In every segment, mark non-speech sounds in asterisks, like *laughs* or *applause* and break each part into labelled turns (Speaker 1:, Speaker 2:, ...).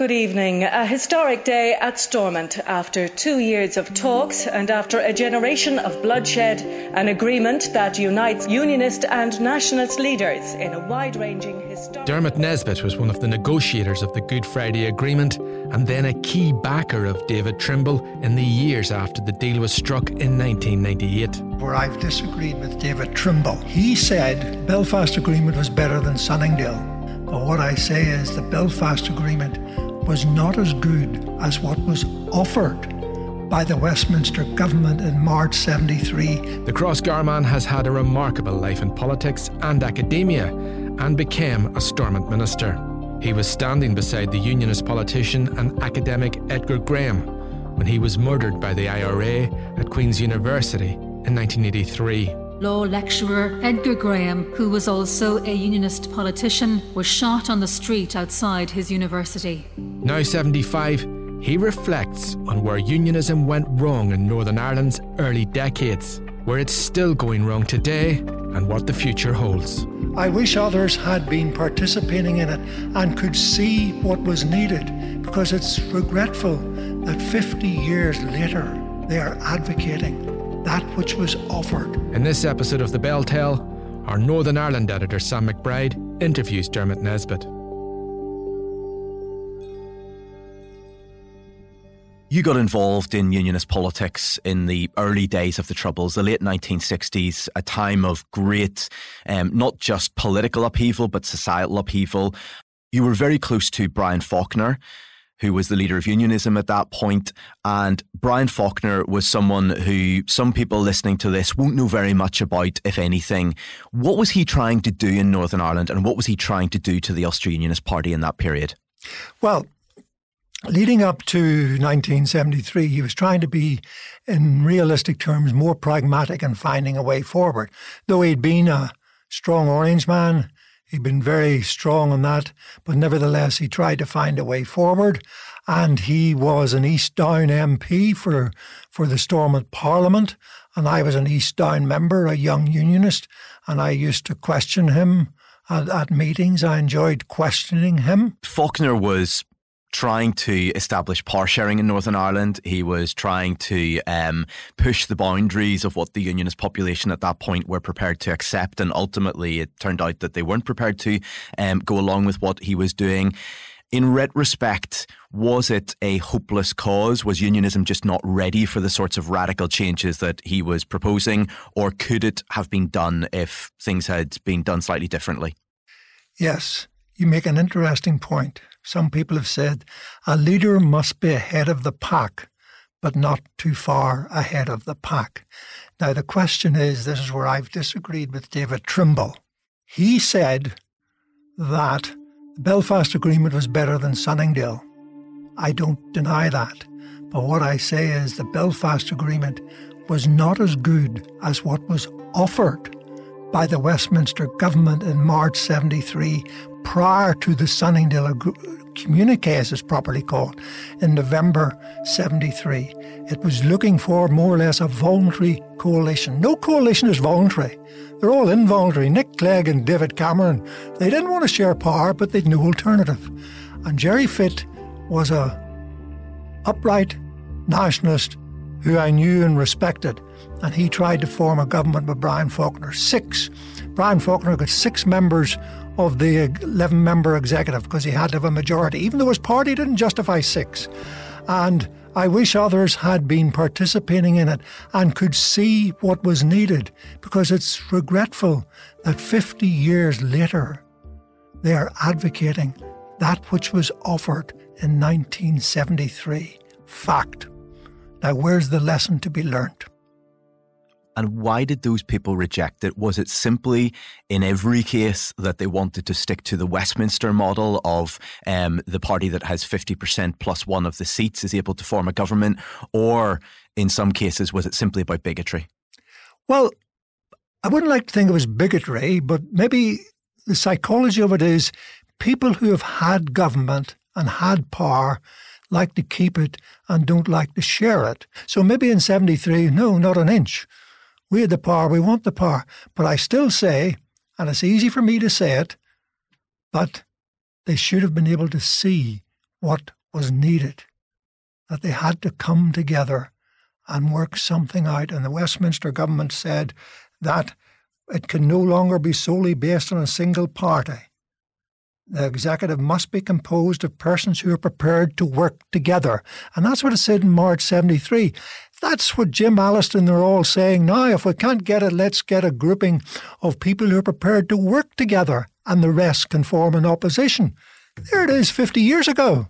Speaker 1: Good evening. A historic day at Stormont after two years of talks and after a generation of bloodshed, an agreement that unites unionist and nationalist leaders in a wide ranging historic.
Speaker 2: Dermot Nesbitt was one of the negotiators of the Good Friday Agreement and then a key backer of David Trimble in the years after the deal was struck in 1998.
Speaker 3: Where I've disagreed with David Trimble. He said Belfast Agreement was better than Sunningdale. But what I say is the Belfast Agreement was not as good as what was offered by the Westminster government in March 73.
Speaker 2: The Crossgar man has had a remarkable life in politics and academia and became a Stormont minister. He was standing beside the unionist politician and academic Edgar Graham when he was murdered by the IRA at Queen's University in 1983
Speaker 4: law lecturer Edgar Graham, who was also a unionist politician, was shot on the street outside his university.
Speaker 2: Now 75, he reflects on where unionism went wrong in Northern Ireland's early decades, where it's still going wrong today, and what the future holds.
Speaker 3: I wish others had been participating in it and could see what was needed, because it's regretful that 50 years later they are advocating that which was offered.
Speaker 2: In this episode of The Bel Tel, our Northern Ireland editor Sam McBride interviews Dermot Nesbitt.
Speaker 5: You got involved in unionist politics in the early days of the Troubles, the late 1960s, a time of great, um, not just political upheaval, but societal upheaval. You were very close to Brian Faulkner, who was the leader of unionism at that point. And Brian Faulkner was someone who some people listening to this won't know very much about, if anything. What was he trying to do in Northern Ireland and what was he trying to do to the Ulster Unionist Party in that period?
Speaker 3: Well, leading up to 1973, he was trying to be, in realistic terms, more pragmatic and finding a way forward. Though he'd been a strong Orange man, He'd been very strong on that, but nevertheless, he tried to find a way forward. And he was an East Down MP for, for the Stormont Parliament. And I was an East Down member, a young unionist. And I used to question him at, at meetings. I enjoyed questioning him.
Speaker 5: Faulkner was trying to establish power sharing in Northern Ireland. He was trying to um, push the boundaries of what the unionist population at that point were prepared to accept. And ultimately, it turned out that they weren't prepared to um, go along with what he was doing. In retrospect, was it a hopeless cause? Was unionism just not ready for the sorts of radical changes that he was proposing? Or could it have been done if things had been done slightly differently?
Speaker 3: Yes, you make an interesting point. Some people have said a leader must be ahead of the pack, but not too far ahead of the pack. Now, the question is this is where I've disagreed with David Trimble. He said that the Belfast Agreement was better than Sunningdale. I don't deny that. But what I say is the Belfast Agreement was not as good as what was offered by the Westminster government in March 73 prior to the Sunningdale communique, as it's properly called, in November 73. It was looking for more or less a voluntary coalition. No coalition is voluntary. They're all involuntary. Nick Clegg and David Cameron, they didn't want to share power, but they'd no alternative. And Gerry Fitt was a upright nationalist who I knew and respected. and he tried to form a government with Brian Faulkner. Six. Brian Faulkner got six members of the 11 member executive because he had to have a majority, even though his party didn't justify six. And I wish others had been participating in it and could see what was needed because it's regretful that 50 years later they are advocating that which was offered in 1973. Fact. Now, where's the lesson to be learnt?
Speaker 5: And why did those people reject it? Was it simply in every case that they wanted to stick to the Westminster model of um, the party that has 50% plus one of the seats is able to form a government? Or in some cases, was it simply about bigotry?
Speaker 3: Well, I wouldn't like to think it was bigotry, but maybe the psychology of it is people who have had government and had power like to keep it and don't like to share it. So maybe in 73, no, not an inch. We had the power, we want the power. But I still say, and it's easy for me to say it, but they should have been able to see what was needed, that they had to come together and work something out. And the Westminster government said that it can no longer be solely based on a single party. The executive must be composed of persons who are prepared to work together. And that's what it said in March 73. That's what Jim Allister are all saying now. If we can't get it, let's get a grouping of people who are prepared to work together and the rest can form an opposition. There it is 50 years ago.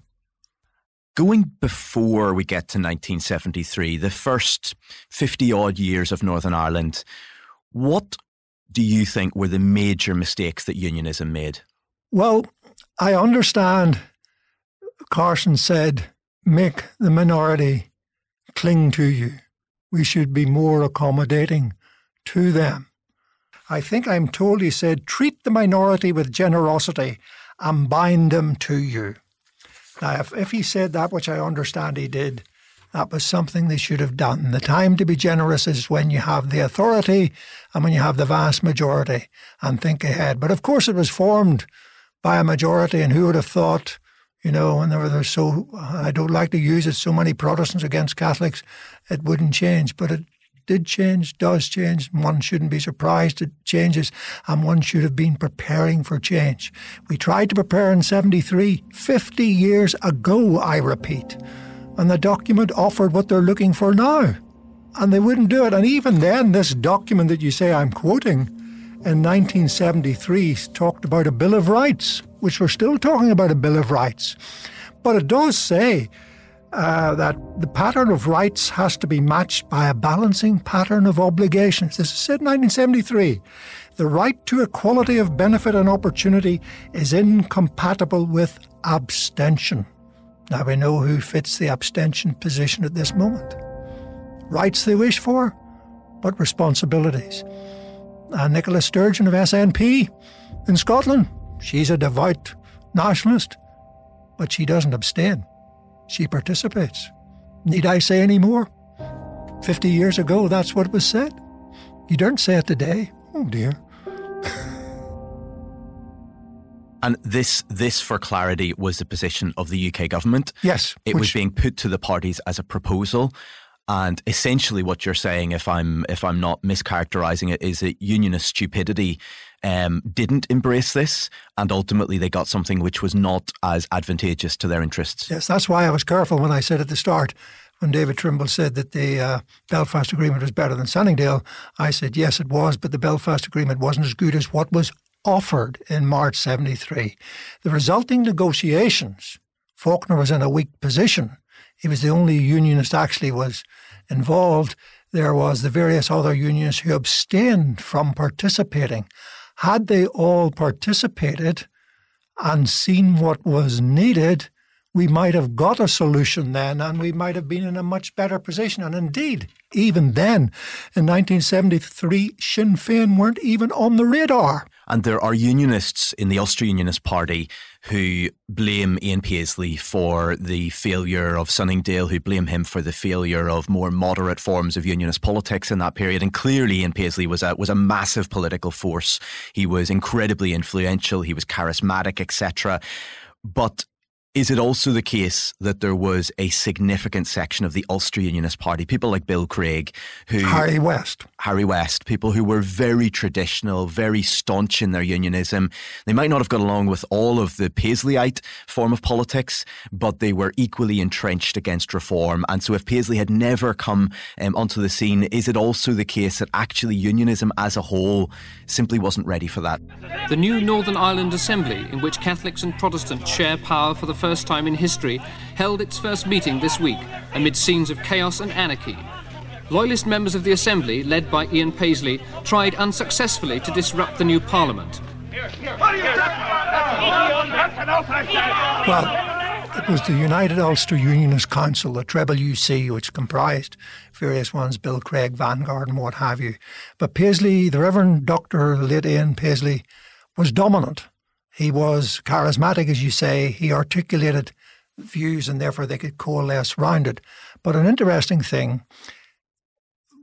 Speaker 5: Going before we get to 1973, the first 50 odd years of Northern Ireland, what do you think were the major mistakes that unionism made?
Speaker 3: Well, I understand Carson said, make the minority cling to you. We should be more accommodating to them. I think I'm told he said, treat the minority with generosity and bind them to you. Now, if, if he said that, which I understand he did, that was something they should have done. The time to be generous is when you have the authority and when you have the vast majority and think ahead. But of course, it was formed by a majority, and who would have thought, you know, when there were so, I don't like to use it, so many Protestants against Catholics, it wouldn't change. But it did change, does change. One shouldn't be surprised it changes, and one should have been preparing for change. We tried to prepare in 73, 50 years ago, I repeat and the document offered what they're looking for now. And they wouldn't do it. And even then, this document that you say I'm quoting in 1973 talked about a Bill of Rights, which we're still talking about a Bill of Rights. But it does say uh, that the pattern of rights has to be matched by a balancing pattern of obligations. This is said in 1973. The right to equality of benefit and opportunity is incompatible with abstention. Now we know who fits the abstention position at this moment. Rights they wish for, but responsibilities. And Nicola Sturgeon of SNP in Scotland, she's a devout nationalist, but she doesn't abstain. She participates. Need I say any more? Fifty years ago, that's what was said. You don't say it today. Oh dear. *laughs*
Speaker 5: And this, this, for clarity, was the position of the UK government.
Speaker 3: Yes,
Speaker 5: it which, was being put to the parties as a proposal. And essentially, what you're saying, if I'm if I'm not mischaracterizing it, is that unionist stupidity um, didn't embrace this, and ultimately they got something which was not as advantageous to their interests.
Speaker 3: Yes, that's why I was careful when I said at the start, when David Trimble said that the uh, Belfast Agreement was better than Sunningdale, I said yes, it was, but the Belfast Agreement wasn't as good as what was offered in March 73. The resulting negotiations, Faulkner was in a weak position. He was the only unionist actually was involved. There was the various other unions who abstained from participating. Had they all participated and seen what was needed, we might have got a solution then and we might have been in a much better position. And indeed, even then, in 1973, Sinn Féin weren't even on the radar.
Speaker 5: And there are unionists in the Ulster Unionist Party who blame Ian Paisley for the failure of Sunningdale, who blame him for the failure of more moderate forms of unionist politics in that period. And clearly, Ian Paisley was a, was a massive political force. He was incredibly influential, he was charismatic, etc. But Is it also the case that there was a significant section of the Ulster Unionist Party, people like Bill Craig, who
Speaker 3: Harry West,
Speaker 5: Harry West, people who were very traditional, very staunch in their unionism. They might not have got along with all of the Paisleyite form of politics, but they were equally entrenched against reform. And so, if Paisley had never come um, onto the scene, is it also the case that actually unionism as a whole simply wasn't ready for that?
Speaker 6: The new Northern Ireland Assembly, in which Catholics and Protestants share power for the first time in history, held its first meeting this week amid scenes of chaos and anarchy. Loyalist members of the Assembly, led by Ian Paisley, tried unsuccessfully to disrupt the new Parliament.
Speaker 3: Well, it was the United Ulster Unionist Council, the Treble UC, which comprised various ones, Bill Craig, Vanguard, and what have you. But Paisley, the Reverend Dr. late Ian Paisley, was dominant. He was charismatic, as you say. He articulated views and therefore they could coalesce round it. But an interesting thing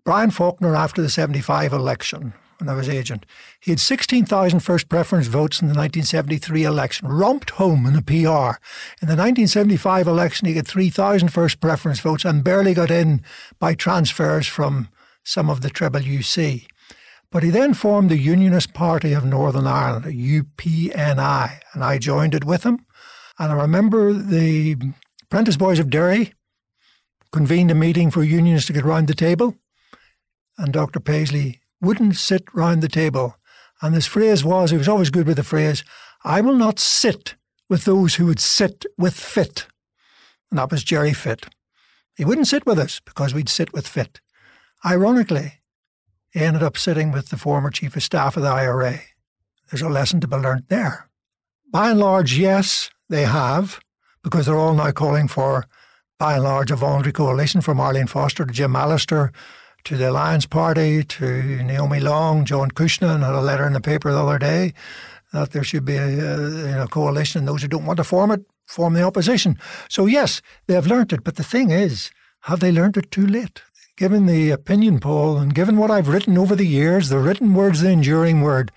Speaker 3: Brian Faulkner, after the 75 election, when I was agent, he had 16,000 first preference votes in the 1973 election, romped home in the PR. In the 1975 election, he got 3,000 first preference votes and barely got in by transfers from some of the Treble UC. But he then formed the Unionist Party of Northern Ireland, UPNI, and I joined it with him. And I remember the Apprentice Boys of Derry convened a meeting for unionists to get round the table, and Dr. Paisley wouldn't sit round the table. And his phrase was, he was always good with the phrase, I will not sit with those who would sit with Fitt. And that was Gerry Fitt. He wouldn't sit with us because we'd sit with Fitt. Ironically, ended up sitting with the former Chief of Staff of the IRA. There's a lesson to be learned there. By and large, yes, they have, because they're all now calling for, by and large, a voluntary coalition from Arlene Foster to Jim Allister to the Alliance Party to Naomi Long, John Cushnahan had a letter in the paper the other day that there should be a, a you know, coalition, and those who don't want to form it form the opposition. So yes, they have learnt it, but the thing is, have they learnt it too late? Given the opinion poll and given what I've written over the years, the written word's the enduring word,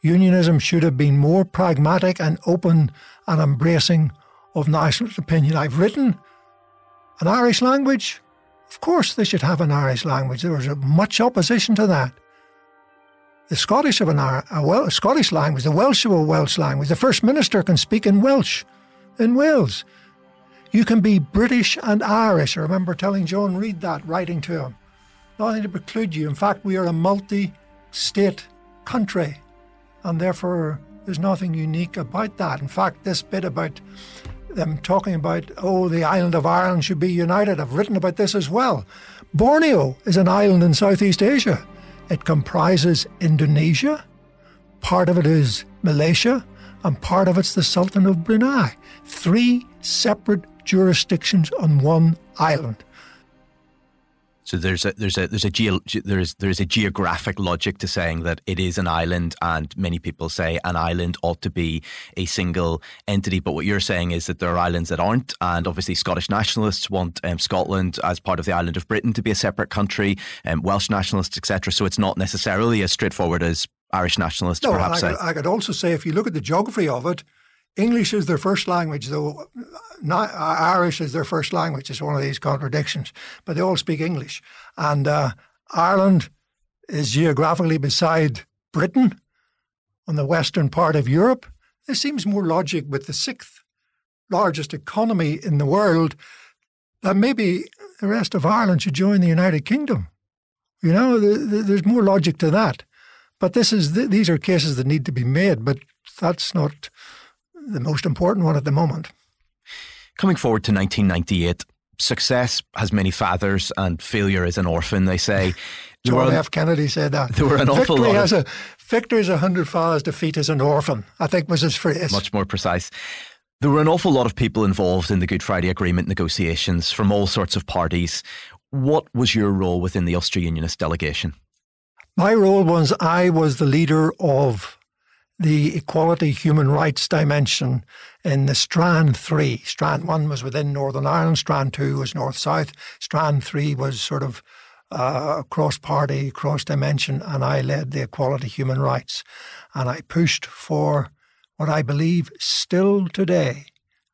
Speaker 3: unionism should have been more pragmatic and open and embracing of nationalist opinion. I've written an Irish language. Of course, they should have an Irish language. There was much opposition to that. The Scottish have an a Welsh, Scottish language, the Welsh have a Welsh language. The First Minister can speak in Welsh in Wales. You can be British and Irish. I remember telling John Reid that, writing to him. Nothing to preclude you. In fact, we are a multi state country, and therefore there's nothing unique about that. In fact, this bit about them talking about, oh, the island of Ireland should be united, I've written about this as well. Borneo is an island in Southeast Asia. It comprises Indonesia, part of it is Malaysia, and part of it's the Sultan of Brunei. Three separate jurisdictions on one island.
Speaker 5: So there's a there's a there's a geo, there's there's a geographic logic to saying that it is an island, and many people say an island ought to be a single entity. But what you're saying is that there are islands that aren't, and obviously Scottish nationalists want um, Scotland as part of the island of Britain to be a separate country, um, Welsh nationalists, etc. So it's not necessarily as straightforward as Irish nationalists.
Speaker 3: No,
Speaker 5: perhaps
Speaker 3: I could, I could also say if you look at the geography of it, English is their first language, though not, Irish is their first language. It's one of these contradictions, but they all speak English. And uh, Ireland is geographically beside Britain on the western part of Europe. There seems more logic with the sixth largest economy in the world that maybe the rest of Ireland should join the United Kingdom. You know, there's more logic to that. But this is these are cases that need to be made, but that's not the most important one at the moment.
Speaker 5: Coming forward to 1998, success has many fathers and failure is an orphan, they say. *laughs*
Speaker 3: John F. Kennedy said that.
Speaker 5: There were an awful
Speaker 3: victory
Speaker 5: lot.
Speaker 3: Has a, victory is a hundred fathers, defeat is an orphan, I think was his phrase.
Speaker 5: Much more precise. There were an awful lot of people involved in the Good Friday Agreement negotiations from all sorts of parties. What was your role within the Ulster Unionist delegation?
Speaker 3: My role was I was the leader of the equality human rights dimension in the Strand 3. Strand 1 was within Northern Ireland, Strand 2 was North South, Strand 3 was sort of uh, cross party, cross dimension, and I led the equality human rights. And I pushed for what I believe still today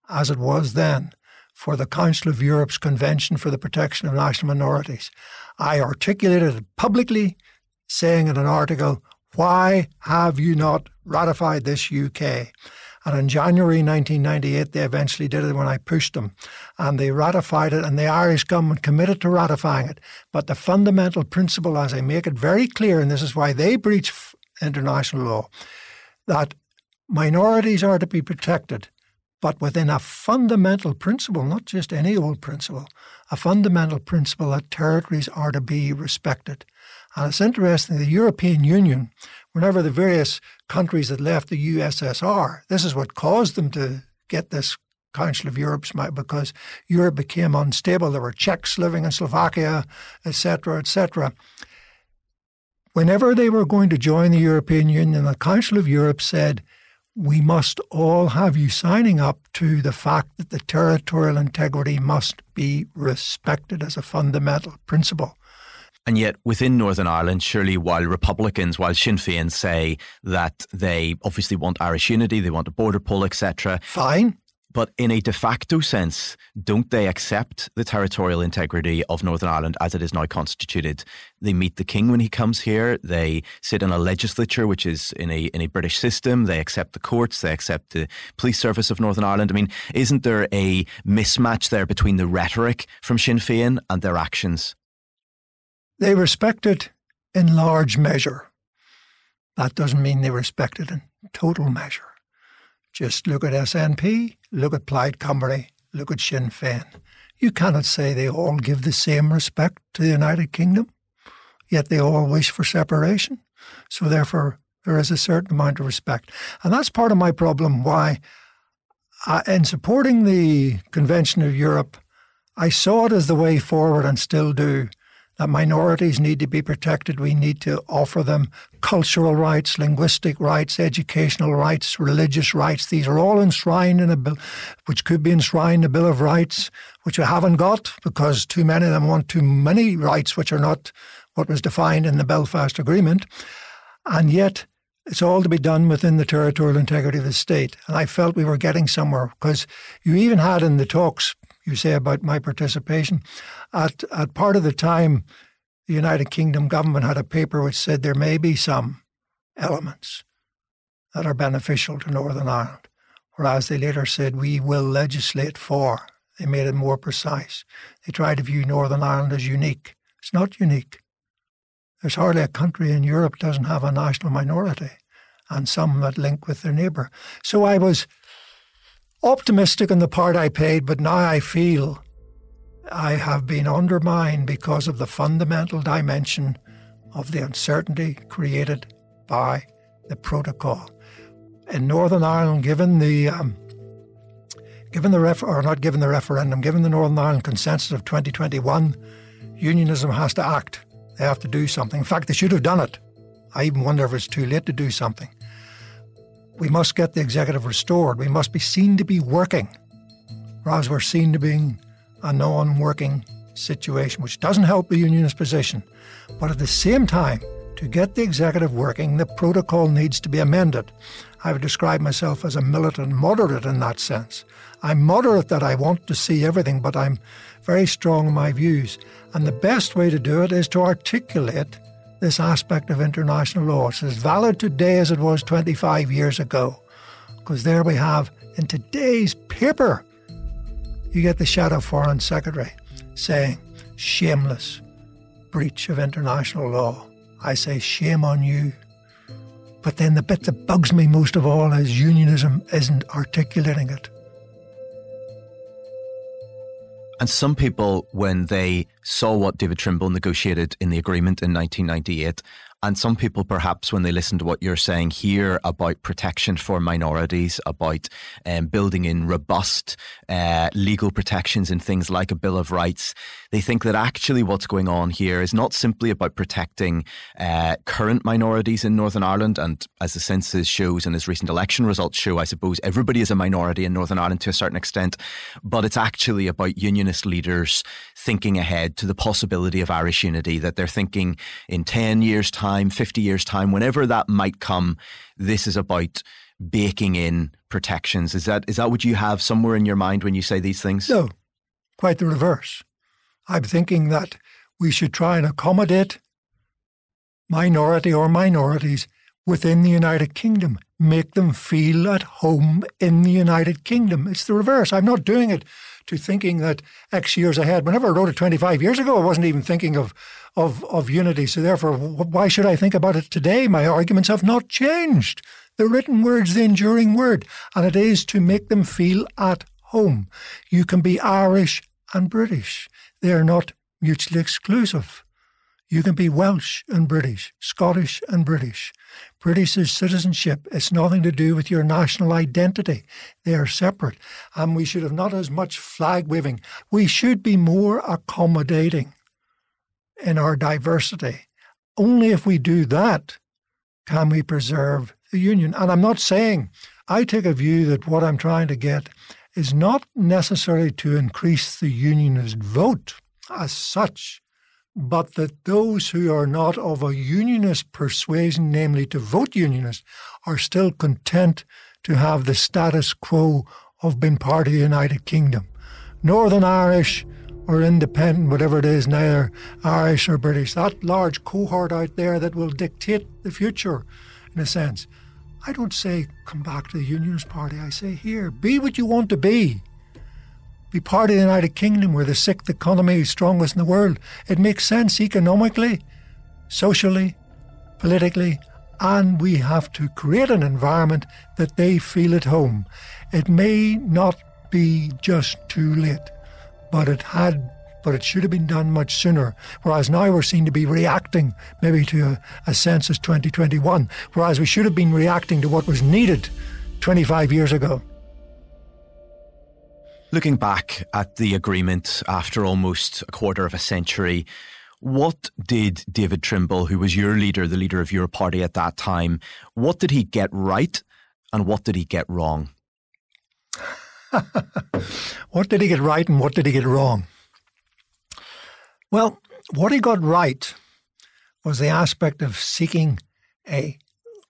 Speaker 3: as it was then, for the Council of Europe's Convention for the Protection of National Minorities. I articulated it publicly, saying in an article, Why have you not ratified this UK? And in January 1998, they eventually did it when I pushed them. And they ratified it, and the Irish government committed to ratifying it. But the fundamental principle, as I make it very clear, and this is why they breach international law, that minorities are to be protected, but within a fundamental principle, not just any old principle, a fundamental principle that territories are to be respected. And it's interesting, the European Union, whenever the various countries that left the USSR, this is what caused them to get this Council of Europe's because Europe became unstable. There were Czechs living in Slovakia, etc., etc. Whenever they were going to join the European Union, the Council of Europe said, we must all have you signing up to the fact that the territorial integrity must be respected as a fundamental principle.
Speaker 5: And yet, within Northern Ireland, surely while Republicans, while Sinn Féin say that they obviously want Irish unity, they want a border poll, etc.
Speaker 3: Fine.
Speaker 5: But in a de facto sense, don't they accept the territorial integrity of Northern Ireland as it is now constituted? They meet the King when he comes here. They sit in a legislature, which is in a in a British system. They accept the courts. They accept the police service of Northern Ireland. I mean, isn't there a mismatch there between the rhetoric from Sinn Féin and their actions?
Speaker 3: They respect it in large measure. That doesn't mean they respect it in total measure. Just look at SNP, look at Plaid Cymru, look at Sinn Féin. You cannot say they all give the same respect to the United Kingdom, yet they all wish for separation. So therefore, there is a certain amount of respect. And that's part of my problem why, uh, in supporting the Convention of Europe, I saw it as the way forward and still do that minorities need to be protected. We need to offer them cultural rights, linguistic rights, educational rights, religious rights. These are all enshrined in a bill, which could be enshrined in a Bill of Rights, which we haven't got because too many of them want too many rights, which are not what was defined in the Belfast Agreement. And yet, it's all to be done within the territorial integrity of the state. And I felt we were getting somewhere because you even had in the talks you say about my participation. At, at part of the time, the United Kingdom government had a paper which said there may be some elements that are beneficial to Northern Ireland, whereas they later said we will legislate for. They made it more precise. They tried to view Northern Ireland as unique. It's not unique. There's hardly a country in Europe doesn't have a national minority, and some that link with their neighbour. So I was optimistic in the part I played, but now I feel I have been undermined because of the fundamental dimension of the uncertainty created by the protocol. In Northern Ireland, given the um, given the ref- or not given the referendum, given the Northern Ireland consensus of 2021, unionism has to act. They have to do something. In fact, they should have done it. I even wonder if it's too late to do something. We must get the executive restored. We must be seen to be working, whereas we're seen to be a non working situation, which doesn't help the unionist position. But at the same time, to get the executive working, the protocol needs to be amended. I would describe myself as a militant moderate in that sense. I'm moderate that I want to see everything, but I'm very strong in my views. And the best way to do it is to articulate this aspect of international law. It's as valid today as it was 25 years ago. Because there we have, in today's paper, you get the Shadow Foreign Secretary saying, shameless breach of international law. I say, shame on you. But then the bit that bugs me most of all is unionism isn't articulating it.
Speaker 5: And some people, when they saw what David Trimble negotiated in the agreement in 1998, and some people, perhaps, when they listen to what you're saying here about protection for minorities, about um, building in robust uh, legal protections in things like a Bill of Rights, they think that actually what's going on here is not simply about protecting uh, current minorities in Northern Ireland. And as the census shows and as recent election results show, I suppose everybody is a minority in Northern Ireland to a certain extent. But it's actually about unionist leaders thinking ahead to the possibility of Irish unity, that they're thinking in 10 years' time, 50 years' time, whenever that might come, this is about baking in protections. Is that is that what you have somewhere in your mind when you say these things?
Speaker 3: No, quite the reverse. I'm thinking that we should try and accommodate minority or minorities within the United Kingdom, make them feel at home in the United Kingdom. It's the reverse. I'm not doing it to thinking that X years ahead. Whenever I wrote it 25 years ago, I wasn't even thinking of, of, of unity. So therefore, why should I think about it today? My arguments have not changed. The written word's the enduring word, and it is to make them feel at home. You can be Irish and British. They are not mutually exclusive. You can be Welsh and British, Scottish and British. British is citizenship. It's nothing to do with your national identity. They are separate. And we should have not as much flag waving. We should be more accommodating in our diversity. Only if we do that can we preserve the union. And I'm not saying, I take a view that what I'm trying to get is not necessarily to increase the unionist vote as such but that those who are not of a unionist persuasion, namely to vote unionist, are still content to have the status quo of being part of the United Kingdom. Northern Irish or independent, whatever it is, neither Irish or British, that large cohort out there that will dictate the future, in a sense. I don't say come back to the Unionist Party. I say here, be what you want to be be part of the United Kingdom. We're the sixth economy, is strongest in the world. It makes sense economically, socially, politically, and we have to create an environment that they feel at home. It may not be just too late, but it had but it should have been done much sooner. Whereas now we're seen to be reacting maybe to a, a census 2021, whereas we should have been reacting to what was needed 25 years ago.
Speaker 5: Looking back at the agreement after almost a quarter of a century, what did David Trimble, who was your leader, the leader of your party at that time, what did he get right and what did he get wrong? *laughs*
Speaker 3: what did he get right and what did he get wrong? Well, what he got right was the aspect of seeking a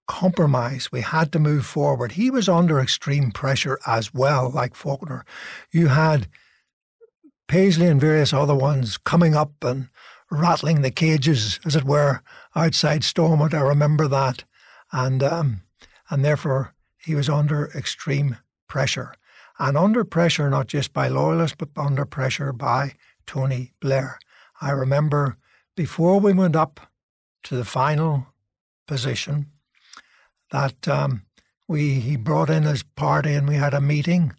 Speaker 3: compromise. We had to move forward. He was under extreme pressure as well, like Faulkner. You had Paisley and various other ones coming up and rattling the cages, as it were, outside Stormont. I remember that, and um, and therefore he was under extreme pressure, and under pressure not just by loyalists, but under pressure by Tony Blair. I remember before we went up to the final position, that um, we he brought in his party and we had a meeting,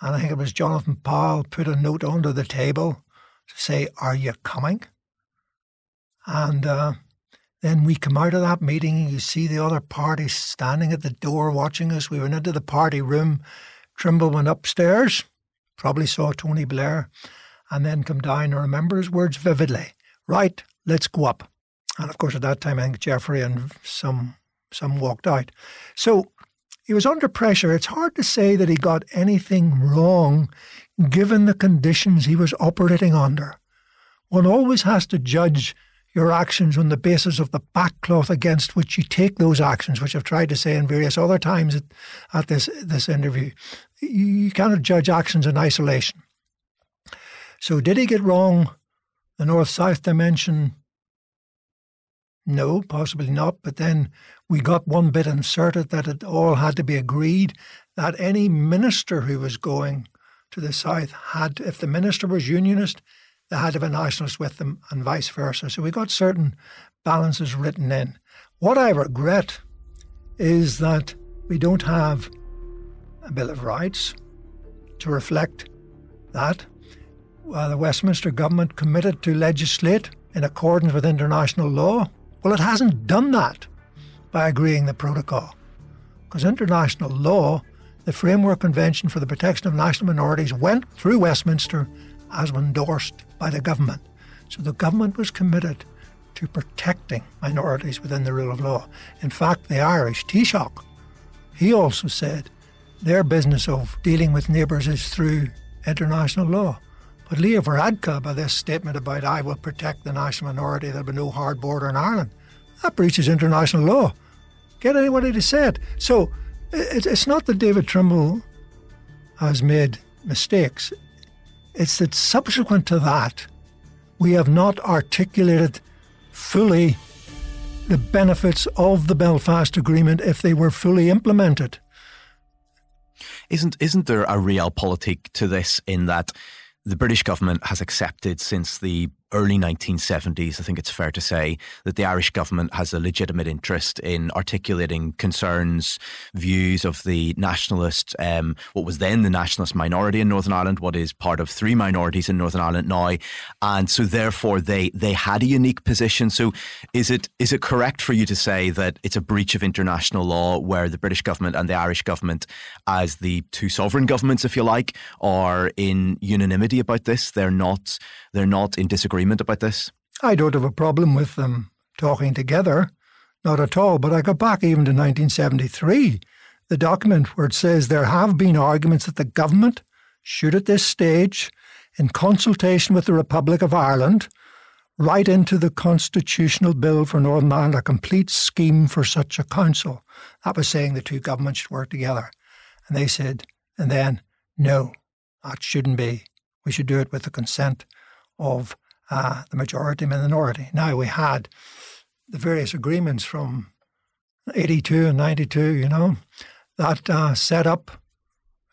Speaker 3: and I think it was Jonathan Powell put a note under the table to say, "Are you coming?" And uh, then we come out of that meeting, and you see the other party standing at the door watching us. We went into the party room. Trimble went upstairs, probably saw Tony Blair, and then come down. and remember his words vividly. Right, let's go up. And of course, at that time, I think Jeffrey and some some walked out. So he was under pressure. It's hard to say that he got anything wrong given the conditions he was operating under. One always has to judge your actions on the basis of the backcloth against which you take those actions, which I've tried to say in various other times at, at this, this interview. You cannot judge actions in isolation. So, did he get wrong the north south dimension? No, possibly not. But then we got one bit inserted that it all had to be agreed that any minister who was going to the south had, if the minister was unionist, they had to be nationalist with them, and vice versa. So we got certain balances written in. What I regret is that we don't have a Bill of Rights to reflect that. Well, the Westminster government committed to legislate in accordance with international law. Well, it hasn't done that by agreeing the protocol. Because international law, the Framework Convention for the Protection of National Minorities, went through Westminster as endorsed by the government. So the government was committed to protecting minorities within the rule of law. In fact, the Irish, Taoiseach, he also said their business of dealing with neighbours is through international law. But Leo Varadkar, by this statement about I will protect the national minority, there'll be no hard border in Ireland, that breaches international law. Get anybody to say it. So It's not that David Trimble has made mistakes. It's that subsequent to that, we have not articulated fully the benefits of the Belfast Agreement if they were fully implemented.
Speaker 5: Isn't isn't there a realpolitik to this in that the British government has accepted since the early 1970s, I think it's fair to say that the Irish government has a legitimate interest in articulating concerns, views of the nationalist, um, what was then the nationalist minority in Northern Ireland, what is part of three minorities in Northern Ireland now, and so therefore they they had a unique position. So is it is it correct for you to say that it's a breach of international law where the British government and the Irish government, as the two sovereign governments, if you like, are in unanimity about this? They're not they're not in disagreement agreement about this?
Speaker 3: I don't have a problem with them talking together, not at all. But I go back even to 1973, the document where it says there have been arguments that the government should, at this stage, in consultation with the Republic of Ireland, write into the constitutional bill for Northern Ireland a complete scheme for such a council. That was saying the two governments should work together. And they said, and then, no, that shouldn't be. We should do it with the consent of uh, the majority minority. Now we had the various agreements from 82 and 92, you know, that uh, set up.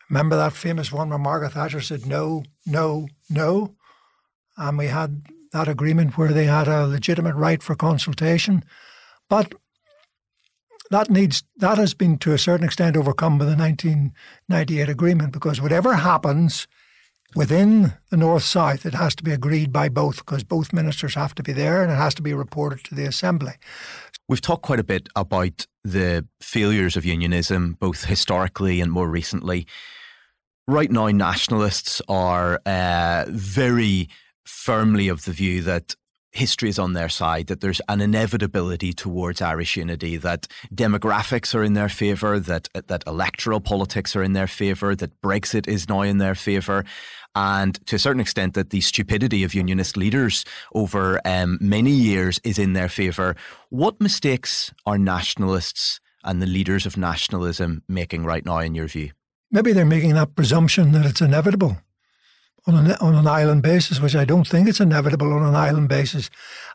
Speaker 3: Remember that famous one where Margaret Thatcher said no, no, no? And we had that agreement where they had a legitimate right for consultation. But that needs that has been to a certain extent overcome by the 1998 agreement because whatever happens within the North South, it has to be agreed by both because both ministers have to be there and it has to be reported to the Assembly.
Speaker 5: We've talked quite a bit about the failures of unionism, both historically and more recently. Right now, nationalists are uh, very firmly of the view that history is on their side, that there's an inevitability towards Irish unity, that demographics are in their favour, that that electoral politics are in their favour, that Brexit is now in their favour, and to a certain extent that the stupidity of unionist leaders over um, many years is in their favour. What mistakes are nationalists and the leaders of nationalism making right now, in your view?
Speaker 3: Maybe they're making that presumption that it's inevitable on an, on an island basis, which I don't think it's inevitable on an island basis.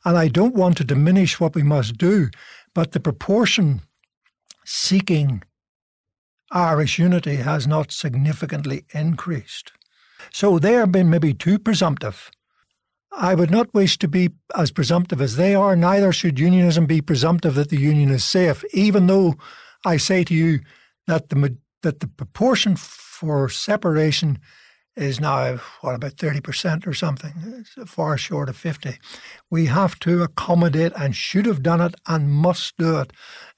Speaker 3: And I don't want to diminish what we must do, but the proportion seeking Irish unity has not significantly increased. So they have been maybe too presumptive. I would not wish to be as presumptive as they are, neither should unionism be presumptive that the union is safe, even though I say to you that the, that the proportion for separation is now, what, about 30% or something, it's far short of 50. We have to accommodate and should have done it and must do it.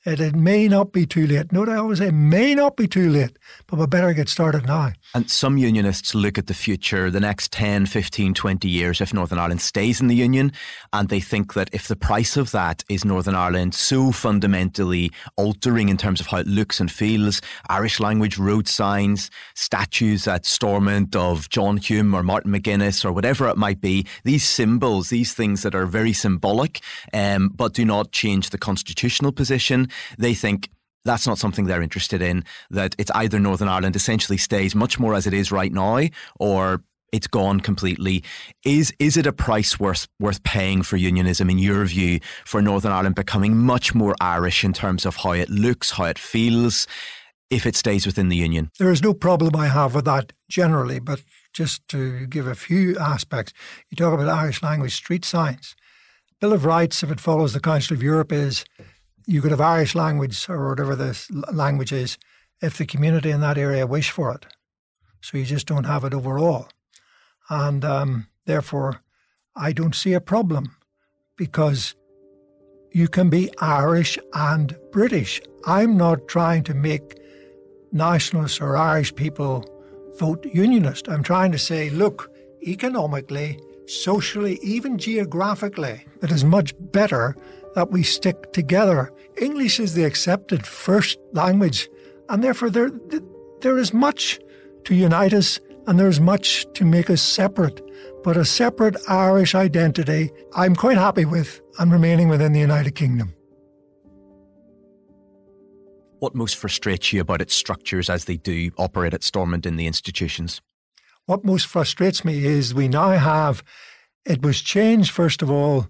Speaker 3: It, it may not be too late. Note I always say may not be too late, but we better get started now.
Speaker 5: And some unionists look at the future, the next 10, 15, 20 years if Northern Ireland stays in the Union, and they think that if the price of that is Northern Ireland so fundamentally altering in terms of how it looks and feels, Irish language road signs, statues at Stormont of John Hume or Martin McGuinness or whatever it might be, these symbols, these things that are very symbolic um, but do not change the constitutional position, they think that's not something they're interested in. That it's either Northern Ireland essentially stays much more as it is right now, or it's gone completely. Is is it a price worth worth paying for unionism in your view for Northern Ireland becoming much more Irish in terms of how it looks, how it feels, if it stays within the union?
Speaker 3: There is no problem I have with that generally, but just to give a few aspects, you talk about Irish language street signs. Bill of Rights, if it follows the Council of Europe, is you could have Irish language or whatever the language is if the community in that area wish for it. So you just don't have it overall. And um, therefore, I don't see a problem because you can be Irish and British. I'm not trying to make nationalists or Irish people vote unionist. I'm trying to say, look, economically, socially, even geographically, it is much better that we stick together. English is the accepted first language, and therefore there, there is much to unite us and there's much to make us separate. But a separate Irish identity, I'm quite happy with and remaining within the United Kingdom.
Speaker 5: what most frustrates you about its structures as they do operate at Stormont in the institutions?
Speaker 3: What most frustrates me is we now have, it was changed, first of all,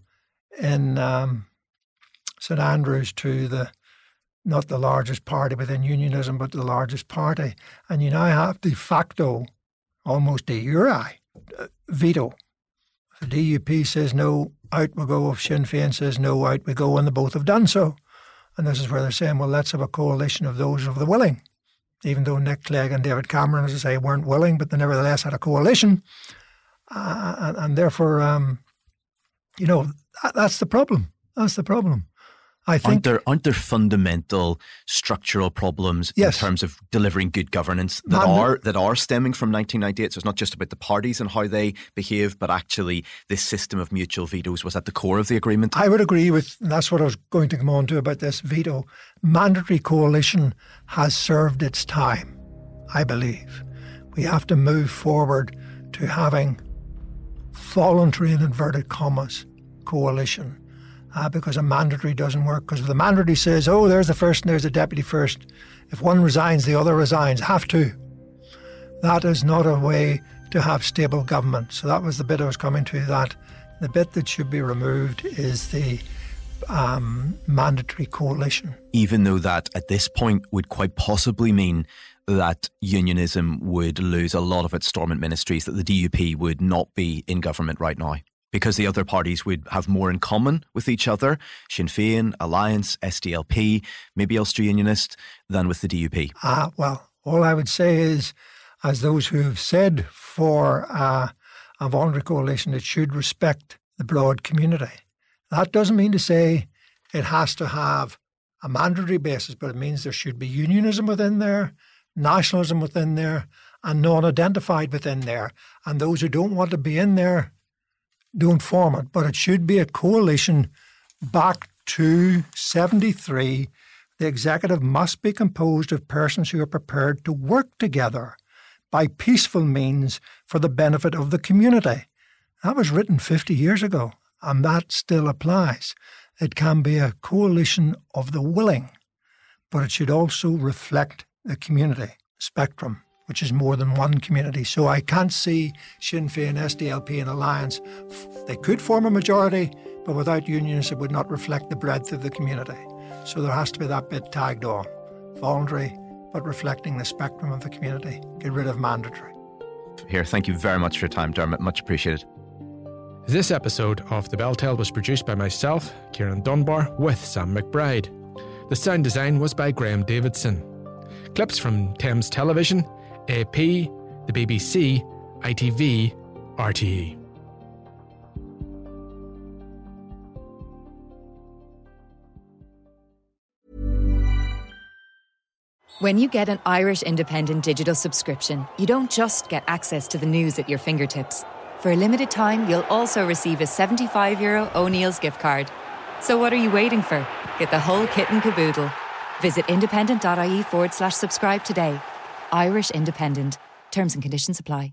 Speaker 3: in um, St Andrews to the not the largest party within unionism, but the largest party. And you now have de facto, almost de jure, uh, veto. The DUP says no, out we go. If Sinn Féin says no, out we go, and they both have done so. And this is where they're saying, well, let's have a coalition of those of the willing. Even though Nick Clegg and David Cameron, as I say, weren't willing, but they nevertheless had a coalition. Uh, and, and, therefore, um, you know, that, that's the problem. That's the problem. I think
Speaker 5: aren't there aren't there fundamental structural problems
Speaker 3: yes.
Speaker 5: in terms of delivering good governance that are that are stemming from 1998? So it's not just about the parties and how they behave, but actually this system of mutual vetoes was at the core of the agreement.
Speaker 3: I would agree with that's what I was going to come on to about this veto. Mandatory coalition has served its time. I believe we have to move forward to having voluntary in inverted commas coalition uh, because a mandatory doesn't work. Because the mandatory says, oh, there's the first and there's the deputy first, if one resigns, the other resigns, have to. That is not a way to have stable government. So that was the bit I was coming to. That the bit that should be removed is the um, mandatory coalition.
Speaker 5: Even though that at this point would quite possibly mean that unionism would lose a lot of its Stormont ministries, that the DUP would not be in government right now because the other parties would have more in common with each other, Sinn Féin, Alliance, SDLP, maybe Ulster Unionist, than with the DUP?
Speaker 3: Ah, well, all I would say is, as those who have said for uh, a voluntary coalition, it should respect the broad community. That doesn't mean to say it has to have a mandatory basis, but it means there should be unionism within there, nationalism within there, and non identified within there. And those who don't want to be in there don't form it, but it should be a coalition back to 73. The executive must be composed of persons who are prepared to work together by peaceful means for the benefit of the community. That was written 50 years ago, and that still applies. It can be a coalition of the willing, but it should also reflect the community spectrum which is more than one community. So I can't see Sinn Féin, SDLP, and Alliance. They could form a majority, but without unions, it would not reflect the breadth of the community. So there has to be that bit tagged on voluntary, but reflecting the spectrum of the community. Get rid of mandatory.
Speaker 5: Here, thank you very much for your time, Dermot. Much appreciated.
Speaker 2: This episode of The Bel Tel was produced by myself, Kieran Dunbar, with Sam McBride. The sound design was by Graham Davidson. Clips from Thames Television AP, the BBC, ITV, RTE.
Speaker 7: When you get an Irish Independent digital subscription, you don't just get access to the news at your fingertips. For a limited time, you'll also receive a 75 euro O'Neill's gift card. So what are you waiting for? Get the whole kit and caboodle. Visit independent.ie forward slash subscribe today Irish Independent. Terms and conditions apply.